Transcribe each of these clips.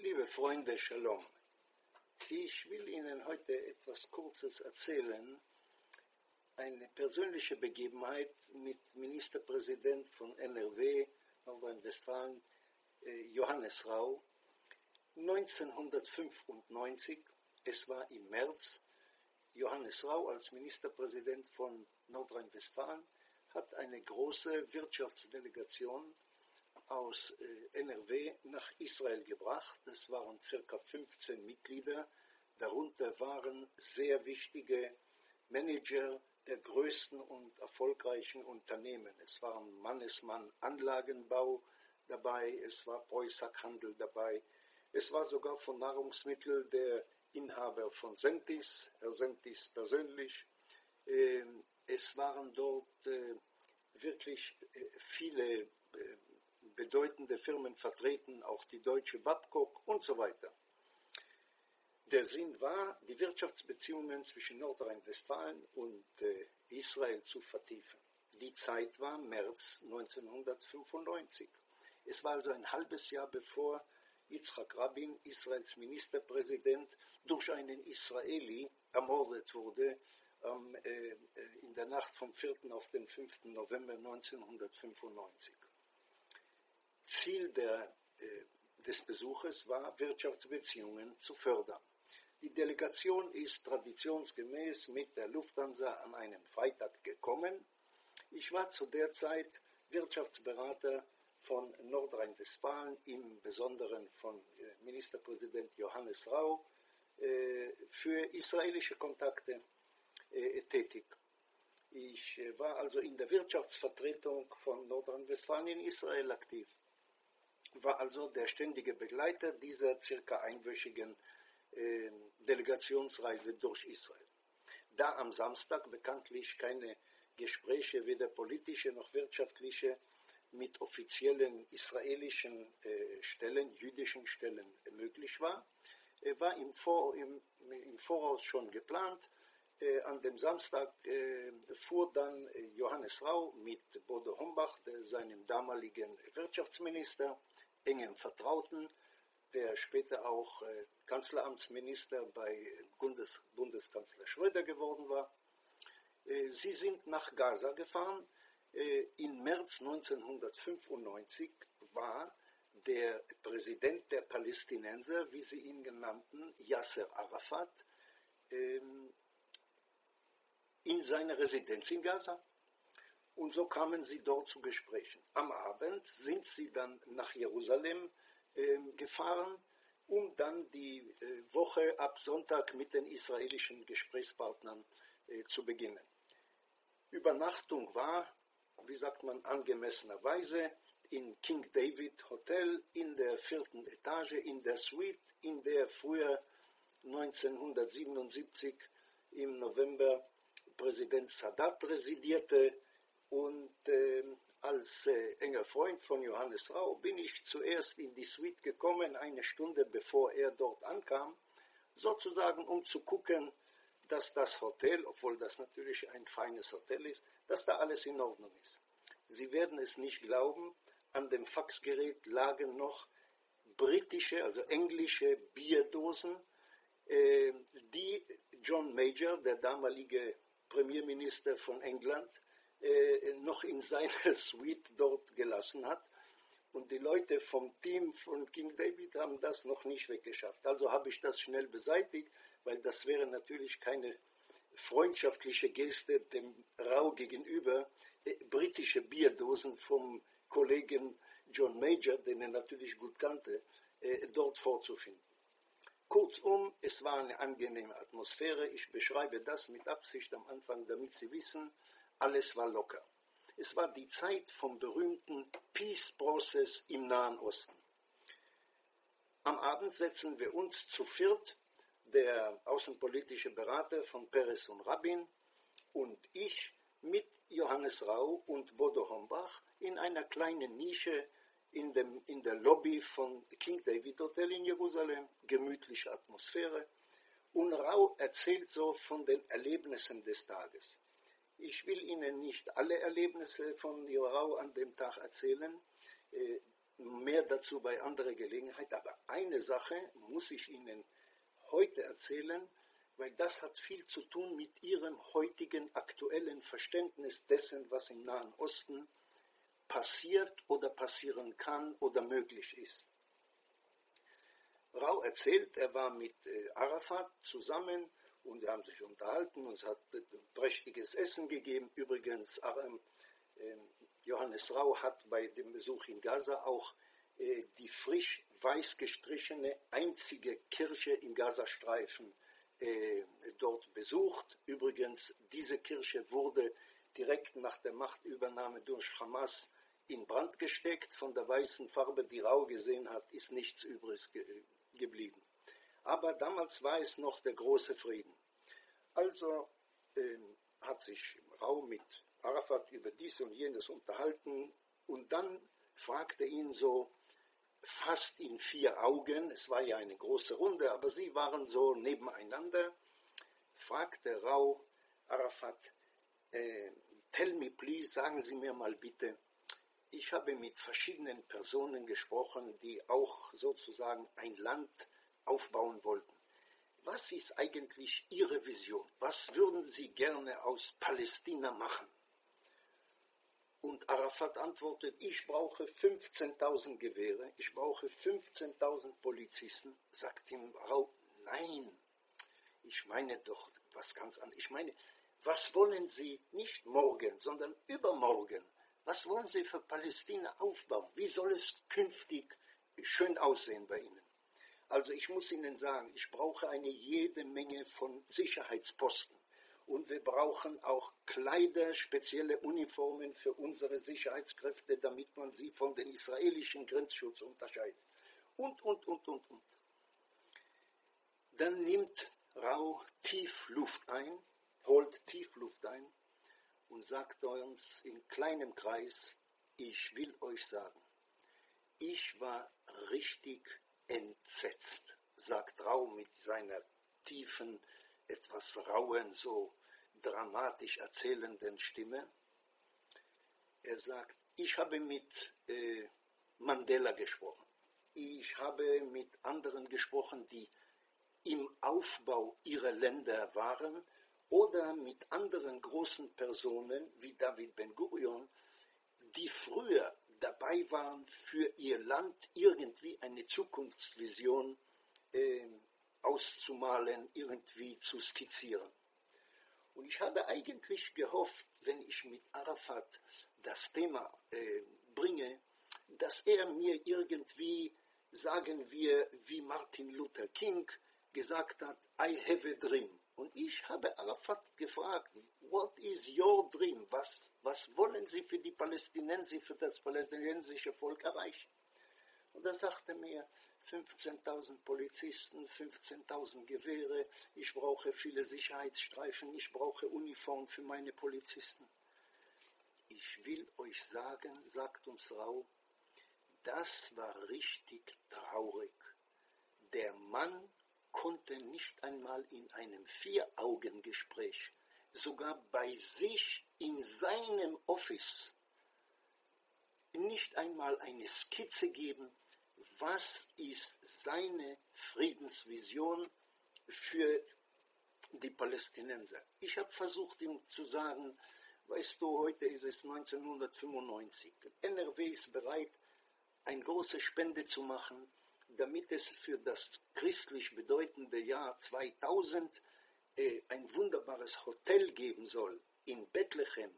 Liebe Freunde, Shalom. Ich will Ihnen heute etwas Kurzes erzählen. Eine persönliche Begebenheit mit Ministerpräsident von NRW, Nordrhein-Westfalen, äh, Johannes Rau. 1995, es war im März, Johannes Rau als Ministerpräsident von Nordrhein-Westfalen hat eine große Wirtschaftsdelegation aus äh, NRW nach Israel gebracht. Es waren circa 15 Mitglieder. Darunter waren sehr wichtige Manager der größten und erfolgreichen Unternehmen. Es waren Mannesmann Anlagenbau dabei, es war Preußack Handel dabei, es war sogar von Nahrungsmittel der Inhaber von Sentis, Herr Sentis persönlich. Ähm, es waren dort äh, wirklich äh, viele bedeutende Firmen vertreten, auch die deutsche Babcock und so weiter. Der Sinn war, die Wirtschaftsbeziehungen zwischen Nordrhein-Westfalen und äh, Israel zu vertiefen. Die Zeit war März 1995. Es war also ein halbes Jahr bevor Yitzhak Rabin, Israels Ministerpräsident, durch einen Israeli ermordet wurde ähm, äh, in der Nacht vom 4. auf den 5. November 1995. Ziel der, äh, des Besuches war, Wirtschaftsbeziehungen zu fördern. Die Delegation ist traditionsgemäß mit der Lufthansa an einem Freitag gekommen. Ich war zu der Zeit Wirtschaftsberater von Nordrhein-Westfalen, im Besonderen von äh, Ministerpräsident Johannes Rau, äh, für israelische Kontakte äh, tätig. Ich war also in der Wirtschaftsvertretung von Nordrhein-Westfalen in Israel aktiv war also der ständige Begleiter dieser circa einwöchigen äh, Delegationsreise durch Israel. Da am Samstag bekanntlich keine Gespräche, weder politische noch wirtschaftliche, mit offiziellen israelischen äh, Stellen, jüdischen Stellen äh, möglich war, äh, war im, Vor, im, im, Voraus schon geplant. Äh, an dem Samstag äh, fuhr dann Johannes Rau mit Bodo Hombach, seinem damaligen Wirtschaftsminister, engem Vertrauten, der später auch äh, Kanzleramtsminister bei Bundes Bundeskanzler Schröder geworden war. Äh, sie sind nach Gaza gefahren. Äh, Im März 1995 war der Präsident der Palästinenser, wie sie ihn genannten, Yasser Arafat, ähm, in seiner Residenz in Gaza. Und so kamen sie dort zu Gesprächen. Am Abend sind sie dann nach Jerusalem äh, gefahren, um dann die äh, Woche ab Sonntag mit den israelischen Gesprächspartnern äh, zu beginnen. Übernachtung war, wie sagt man, angemessenerweise in King David Hotel in der vierten Etage, in der Suite, in der früher 1977 im November Präsident Sadat residierte und äh, als äh, enger Freund von Johannes Rau bin ich zuerst in die Suite gekommen, eine Stunde bevor er dort ankam, sozusagen um zu gucken, dass das Hotel, obwohl das natürlich ein feines Hotel ist, dass da alles in Ordnung ist. Sie werden es nicht glauben, an dem Faxgerät lagen noch britische, also englische Bierdosen, äh, die John Major, der damalige Premierminister von England, äh, noch in seiner Suite dort gelassen hat. Und die Leute vom Team von King David haben das noch nicht weggeschafft. Also habe ich das schnell beseitigt, weil das wäre natürlich keine freundschaftliche Geste dem Rau gegenüber, äh, britische Bierdosen vom Kollegen John Major, den er natürlich gut kannte, äh, dort vorzufinden. Kurzum, es war eine angenehme Atmosphäre. Ich beschreibe das mit Absicht am Anfang, damit Sie wissen, alles war locker. Es war die Zeit vom berühmten Peace Process im Nahen Osten. Am Abend setzen wir uns zu viert, der außenpolitische Berater von Peres und Rabin und ich mit Johannes Rau und Bodo Hombach in einer kleinen Nische in, dem, in der Lobby von King David Hotel in Jerusalem, gemütliche Atmosphäre. Und Rau erzählt so von den Erlebnissen des Tages. Ich will Ihnen nicht alle Erlebnisse von Jorau an dem Tag erzählen. Äh, Mehr dazu bei anderer Gelegenheit. Aber eine Sache muss ich Ihnen heute erzählen, weil das hat viel zu tun mit Ihrem heutigen aktuellen Verständnis dessen, was im Nahen Osten passiert oder passieren kann oder möglich ist. Rau erzählt, er war mit äh, Arafat zusammen und sie haben sich unterhalten und es hat prächtiges Essen gegeben. Übrigens, ähm, Johannes Rau hat bei dem Besuch in Gaza auch äh, die frisch weiß gestrichene einzige Kirche im Gazastreifen äh, dort besucht. Übrigens, diese Kirche wurde direkt nach der Machtübernahme durch Hamas in Brand gesteckt. Von der weißen Farbe, die Rau gesehen hat, ist nichts übrig ge geblieben. Aber damals war es noch der große Frieden. Also äh, hat sich Rau mit Arafat über dies und jenes unterhalten und dann fragte ihn so fast in vier Augen, es war ja eine große Runde, aber sie waren so nebeneinander, fragte Rau Arafat, äh, tell me please, sagen Sie mir mal bitte, ich habe mit verschiedenen Personen gesprochen, die auch sozusagen ein Land aufbauen wollten. Was ist eigentlich Ihre Vision? Was würden Sie gerne aus Palästina machen? Und Arafat antwortet, ich brauche 15.000 Gewehre, ich brauche 15.000 Polizisten. Sagt ihm Rau, nein, ich meine doch was ganz anderes. Ich meine, was wollen Sie nicht morgen, sondern übermorgen? Was wollen Sie für Palästina aufbauen? Wie soll es künftig schön aussehen bei Ihnen? Also ich muss Ihnen sagen, ich brauche eine jede Menge von Sicherheitsposten. Und wir brauchen auch Kleider, spezielle Uniformen für unsere Sicherheitskräfte, damit man sie von den israelischen Grenzschutz unterscheidet. Und, und, und, und, und. Dann nimmt Rau tief Luft ein, holt tief Luft ein und sagt uns in kleinem Kreis, ich will euch sagen, ich war richtig entsetzt, sagt Rau mit seiner tiefen, etwas rauen, so dramatisch erzählenden Stimme. Er sagt, ich habe mit äh, Mandela gesprochen. Ich habe mit anderen gesprochen, die im Aufbau ihrer Länder waren oder mit anderen großen Personen wie David Ben-Gurion, die früher dabei waren, für ihr Land irgendwie eine Zukunftsvision äh, auszumalen, irgendwie zu skizzieren. Und ich habe eigentlich gehofft, wenn ich mit Arafat das Thema äh, bringe, dass er mir irgendwie, sagen wir, wie Martin Luther King gesagt hat, I have a dream. Und ich habe Arafat gefragt, what is your dream? Was, was wollen Sie für die Palästinenser, für das palästinensische Volk erreichen? Und er sagte mir, 15.000 Polizisten, 15.000 Gewehre, ich brauche viele Sicherheitsstreifen, ich brauche Uniform für meine Polizisten. Ich will euch sagen, sagt uns Rau, das war richtig traurig. Der Mann konnte nicht einmal in einem Vier-Augen-Gespräch, sogar bei sich in seinem Office, nicht einmal eine Skizze geben, was ist seine Friedensvision für die Palästinenser. Ich habe versucht ihm zu sagen, weißt du, heute ist es 1995. NRW ist bereit, eine große Spende zu machen, damit es für das christlich bedeutende Jahr 2000 äh, ein wunderbares Hotel geben soll in Bethlehem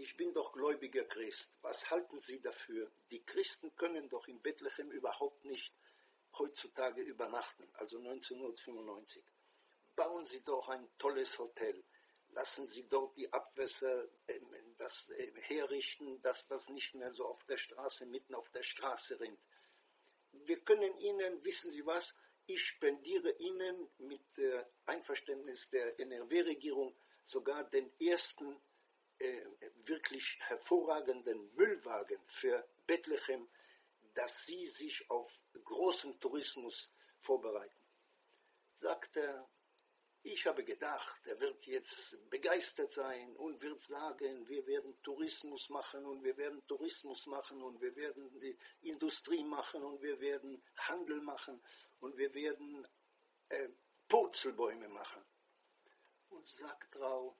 ich bin doch gläubiger Christ. Was halten Sie dafür? Die Christen können doch in Bethlehem überhaupt nicht heutzutage übernachten, also 1995. Bauen Sie doch ein tolles Hotel. Lassen Sie dort die Abwässer äh, das, äh, herrichten, dass das nicht mehr so auf der Straße, mitten auf der Straße rinnt. Wir können Ihnen, wissen Sie was, ich spendiere Ihnen mit äh, Einverständnis der NRW-Regierung sogar den ersten äh, wirklich hervorragenden Müllwagen für Bethlehem, dass sie sich auf großen Tourismus vorbereiten. Sagt er, Ich habe gedacht, er wird jetzt begeistert sein und wird sagen, wir werden Tourismus machen und wir werden Tourismus machen und wir werden die Industrie machen und wir werden Handel machen und wir werden äh, Purzelbäume machen. Und sagt Rau,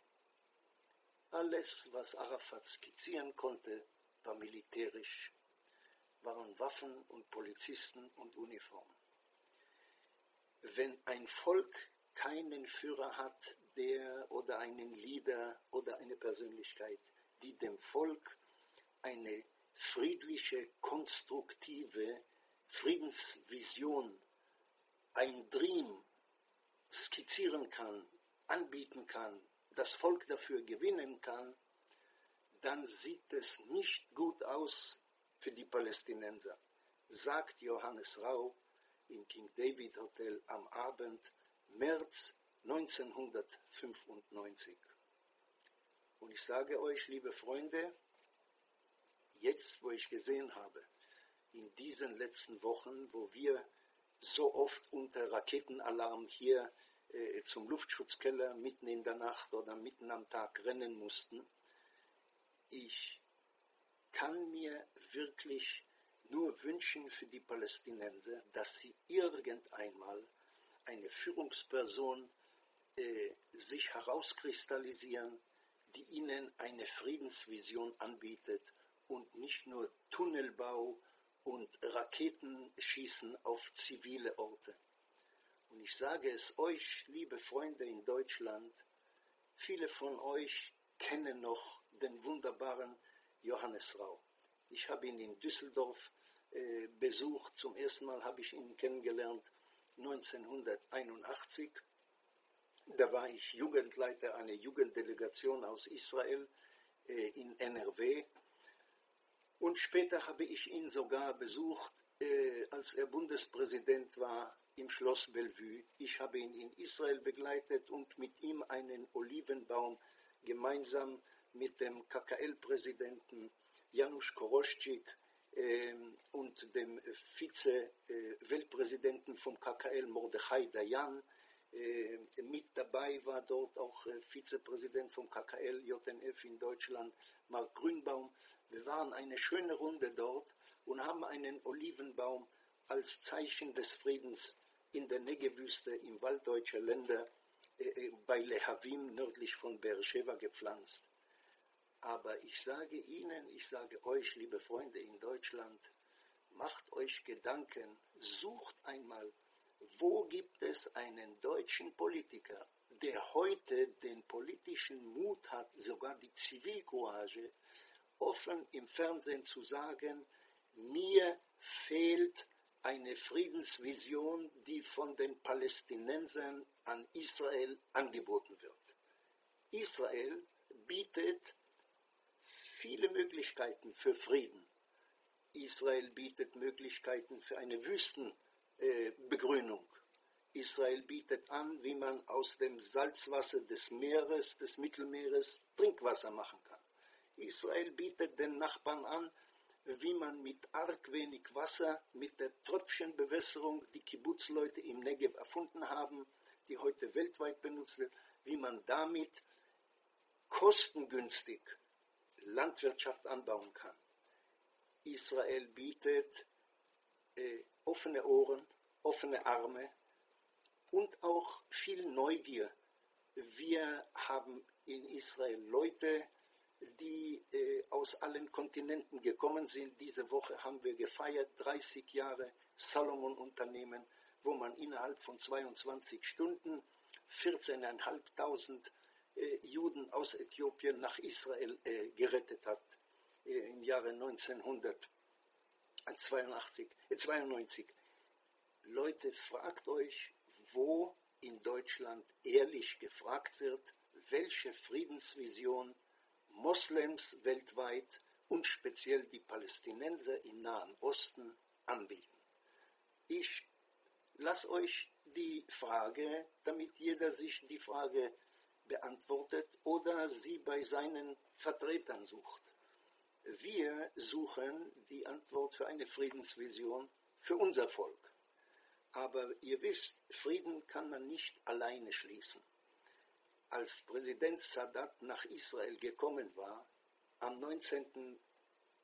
alles, was Arafat skizzieren konnte, war militärisch, waren Waffen und Polizisten und Uniformen. Wenn ein Volk keinen Führer hat, der oder einen Leader oder eine Persönlichkeit, die dem Volk eine friedliche, konstruktive Friedensvision, ein Dream skizzieren kann, anbieten kann, das Volk dafür gewinnen kann, dann sieht es nicht gut aus für die Palästinenser, sagt Johannes Rau im King David Hotel am Abend März 1995. Und ich sage euch, liebe Freunde, jetzt, wo ich gesehen habe, in diesen letzten Wochen, wo wir so oft unter Raketenalarm hier äh, zum Luftschutzkeller mitten in der Nacht oder mitten am Tag rennen mussten, ich kann mir wirklich nur wünschen für die Palästinenser, dass sie irgendeinmal eine Führungsperson äh, sich herauskristallisieren, die ihnen eine Friedensvision anbietet und nicht nur Tunnelbau und Raketenschießen auf zivile Orte. Und ich sage es euch, liebe Freunde in Deutschland, viele von euch kennen noch den wunderbaren Johannes Rau. Ich habe ihn in Düsseldorf äh, besucht. Zum ersten Mal habe ich ihn kennengelernt 1981. Da war ich Jugendleiter einer Jugenddelegation aus Israel äh, in NRW. Und später habe ich ihn sogar besucht, äh, als er Bundespräsident war im Schloss Bellevue. Ich habe ihn in Israel begleitet und mit ihm einen Olivenbaum gemeinsam mit dem KKL-Präsidenten Janusz Koroschczyk ähm, und dem Vize-Weltpräsidenten vom KKL Mordechai Dayan. Ähm, mit dabei war dort auch äh, Vizepräsident vom KKL JNF in Deutschland, Mark Grünbaum. Wir waren eine schöne Runde dort und haben einen Olivenbaum als Zeichen des Friedens in der Negewüste im Wald deutscher Länder äh, äh, bei Lehavim nördlich von Beersheba gepflanzt. Aber ich sage Ihnen, ich sage euch, liebe Freunde in Deutschland, macht euch Gedanken, sucht einmal, wo gibt es einen deutschen Politiker, der heute den politischen Mut hat, sogar die Zivilcourage, offen im Fernsehen zu sagen, mir fehlt eine Friedensvision, die von den Palästinensern an Israel angeboten wird. Israel bietet viele Möglichkeiten für Frieden. Israel bietet Möglichkeiten für eine Wüstenbegrünung. Äh, Israel bietet an, wie man aus dem Salzwasser des Meeres, des Mittelmeeres, Trinkwasser machen kann. Israel bietet den Nachbarn an, wie man mit arg wenig Wasser, mit der Tröpfchenbewässerung, die Kibbutzleute im Negev erfunden haben, die heute weltweit benutzt wird, wie man damit kostengünstig Landwirtschaft anbauen kann. Israel bietet äh, offene Ohren, offene Arme und auch viel Neugier. Wir haben in Israel Leute, die äh, aus allen Kontinenten gekommen sind. Diese Woche haben wir gefeiert 30 Jahre Salomon-Unternehmen, wo man innerhalb von 22 Stunden 14.500 äh, Juden aus Äthiopien nach Israel äh, gerettet hat äh, im Jahre 1982, 92. Leute, fragt euch, wo in Deutschland ehrlich gefragt wird, welche Friedensvision Moslems weltweit und speziell die Palästinenser im Nahen Osten anbieten. Ich lasse euch die Frage, damit jeder sich die Frage beantwortet oder sie bei seinen Vertretern sucht. Wir suchen die Antwort für eine Friedensvision für unser Volk. Aber ihr wisst, Frieden kann man nicht alleine schließen. Als Präsident Sadat nach Israel gekommen war, am 19.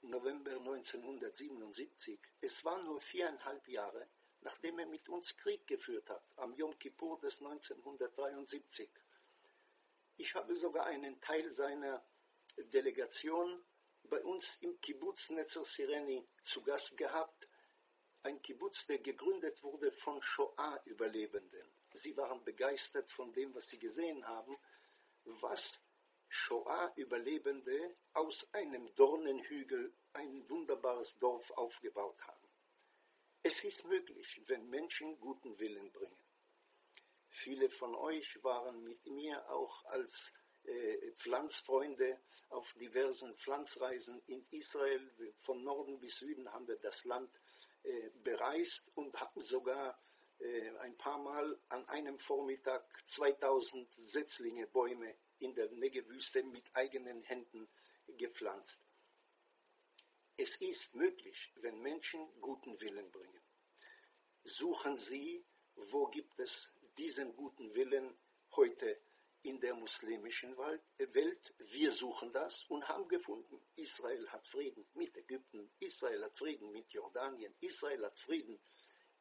November 1977, es war nur viereinhalb Jahre, nachdem er mit uns Krieg geführt hat, am Yom Kippur des 1973. Ich habe sogar einen Teil seiner Delegation bei uns im Kibbutz Netzer Sireni zu Gast gehabt, ein Kibbutz, der gegründet wurde von Shoah-Überlebenden. Sie waren begeistert von dem, was sie gesehen haben, was Shoah-Überlebende aus einem Dornenhügel ein wunderbares Dorf aufgebaut haben. Es ist möglich, wenn Menschen guten Willen bringen. Viele von euch waren mit mir auch als äh, Pflanzfreunde auf diversen Pflanzreisen in Israel. Von Norden bis Süden haben wir das Land äh, bereist und haben sogar äh, ein paar Mal an einem Vormittag 2000 Setzlinge Bäume in der Negewüste mit eigenen Händen gepflanzt. Es ist möglich, wenn Menschen guten Willen bringen. Suchen Sie, wo gibt es diesen guten Willen heute in der muslimischen Welt. Wir suchen das und haben gefunden. Israel hat Frieden mit Ägypten, Israel hat Frieden mit Jordanien, Israel hat Frieden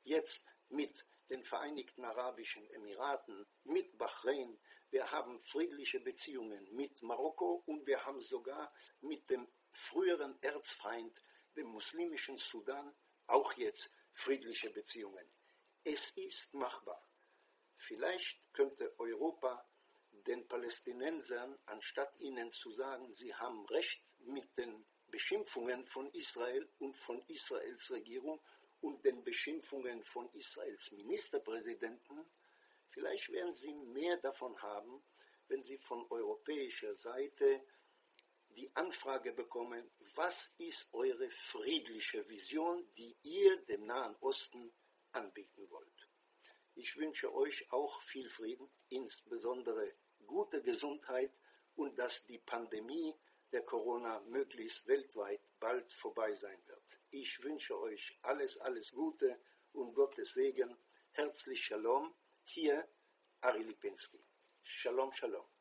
jetzt mit den Vereinigten Arabischen Emiraten, mit Bahrain. Wir haben friedliche Beziehungen mit Marokko und wir haben sogar mit dem früheren Erzfeind, dem muslimischen Sudan, auch jetzt friedliche Beziehungen. Es ist machbar. Vielleicht könnte Europa den Palästinensern, anstatt ihnen zu sagen, sie haben Recht mit den Beschimpfungen von Israel und von Israels Regierung und den Beschimpfungen von Israels Ministerpräsidenten, vielleicht werden sie mehr davon haben, wenn sie von europäischer Seite die Anfrage bekommen, was ist eure friedliche Vision, die ihr dem Nahen Osten anbieten wollt. Ich wünsche euch auch viel Frieden, insbesondere gute Gesundheit und dass die Pandemie der Corona möglichst weltweit bald vorbei sein wird. Ich wünsche euch alles, alles Gute und Gottes Segen. Herzlich Shalom. Hier Ari Lipinski. Shalom, Shalom.